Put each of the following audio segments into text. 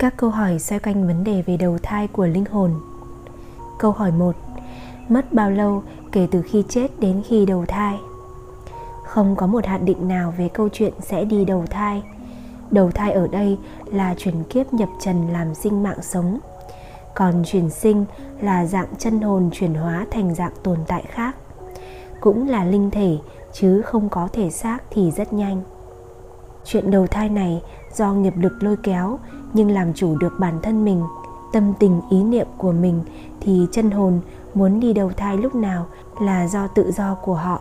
Các câu hỏi xoay quanh vấn đề về đầu thai của linh hồn. Câu hỏi 1. Mất bao lâu kể từ khi chết đến khi đầu thai? Không có một hạn định nào về câu chuyện sẽ đi đầu thai. Đầu thai ở đây là chuyển kiếp nhập trần làm sinh mạng sống. Còn chuyển sinh là dạng chân hồn chuyển hóa thành dạng tồn tại khác. Cũng là linh thể, chứ không có thể xác thì rất nhanh. Chuyện đầu thai này do nghiệp lực lôi kéo nhưng làm chủ được bản thân mình, tâm tình, ý niệm của mình, thì chân hồn muốn đi đầu thai lúc nào là do tự do của họ.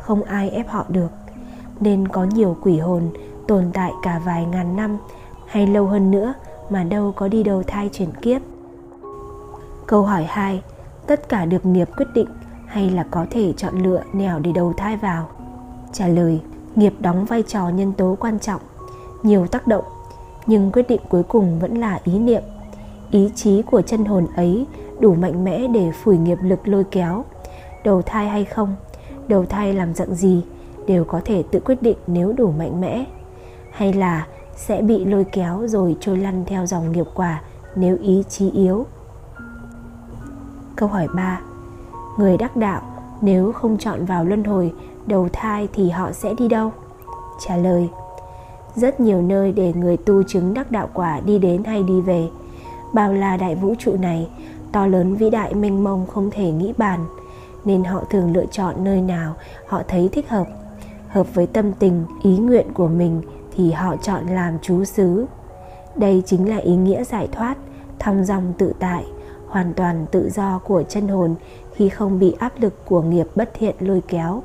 Không ai ép họ được. Nên có nhiều quỷ hồn tồn tại cả vài ngàn năm, hay lâu hơn nữa mà đâu có đi đầu thai chuyển kiếp. Câu hỏi 2 tất cả được nghiệp quyết định hay là có thể chọn lựa nẻo để đầu thai vào? Trả lời, nghiệp đóng vai trò nhân tố quan trọng, nhiều tác động nhưng quyết định cuối cùng vẫn là ý niệm. Ý chí của chân hồn ấy đủ mạnh mẽ để phủi nghiệp lực lôi kéo. Đầu thai hay không, đầu thai làm dạng gì đều có thể tự quyết định nếu đủ mạnh mẽ. Hay là sẽ bị lôi kéo rồi trôi lăn theo dòng nghiệp quả nếu ý chí yếu? Câu hỏi 3 người đắc đạo nếu không chọn vào luân hồi, đầu thai thì họ sẽ đi đâu? Trả lời rất nhiều nơi để người tu chứng đắc đạo quả đi đến hay đi về. Bao la đại vũ trụ này, to lớn vĩ đại mênh mông không thể nghĩ bàn, nên họ thường lựa chọn nơi nào họ thấy thích hợp. Hợp với tâm tình, ý nguyện của mình thì họ chọn làm chú xứ. Đây chính là ý nghĩa giải thoát, thong dong tự tại, hoàn toàn tự do của chân hồn khi không bị áp lực của nghiệp bất thiện lôi kéo.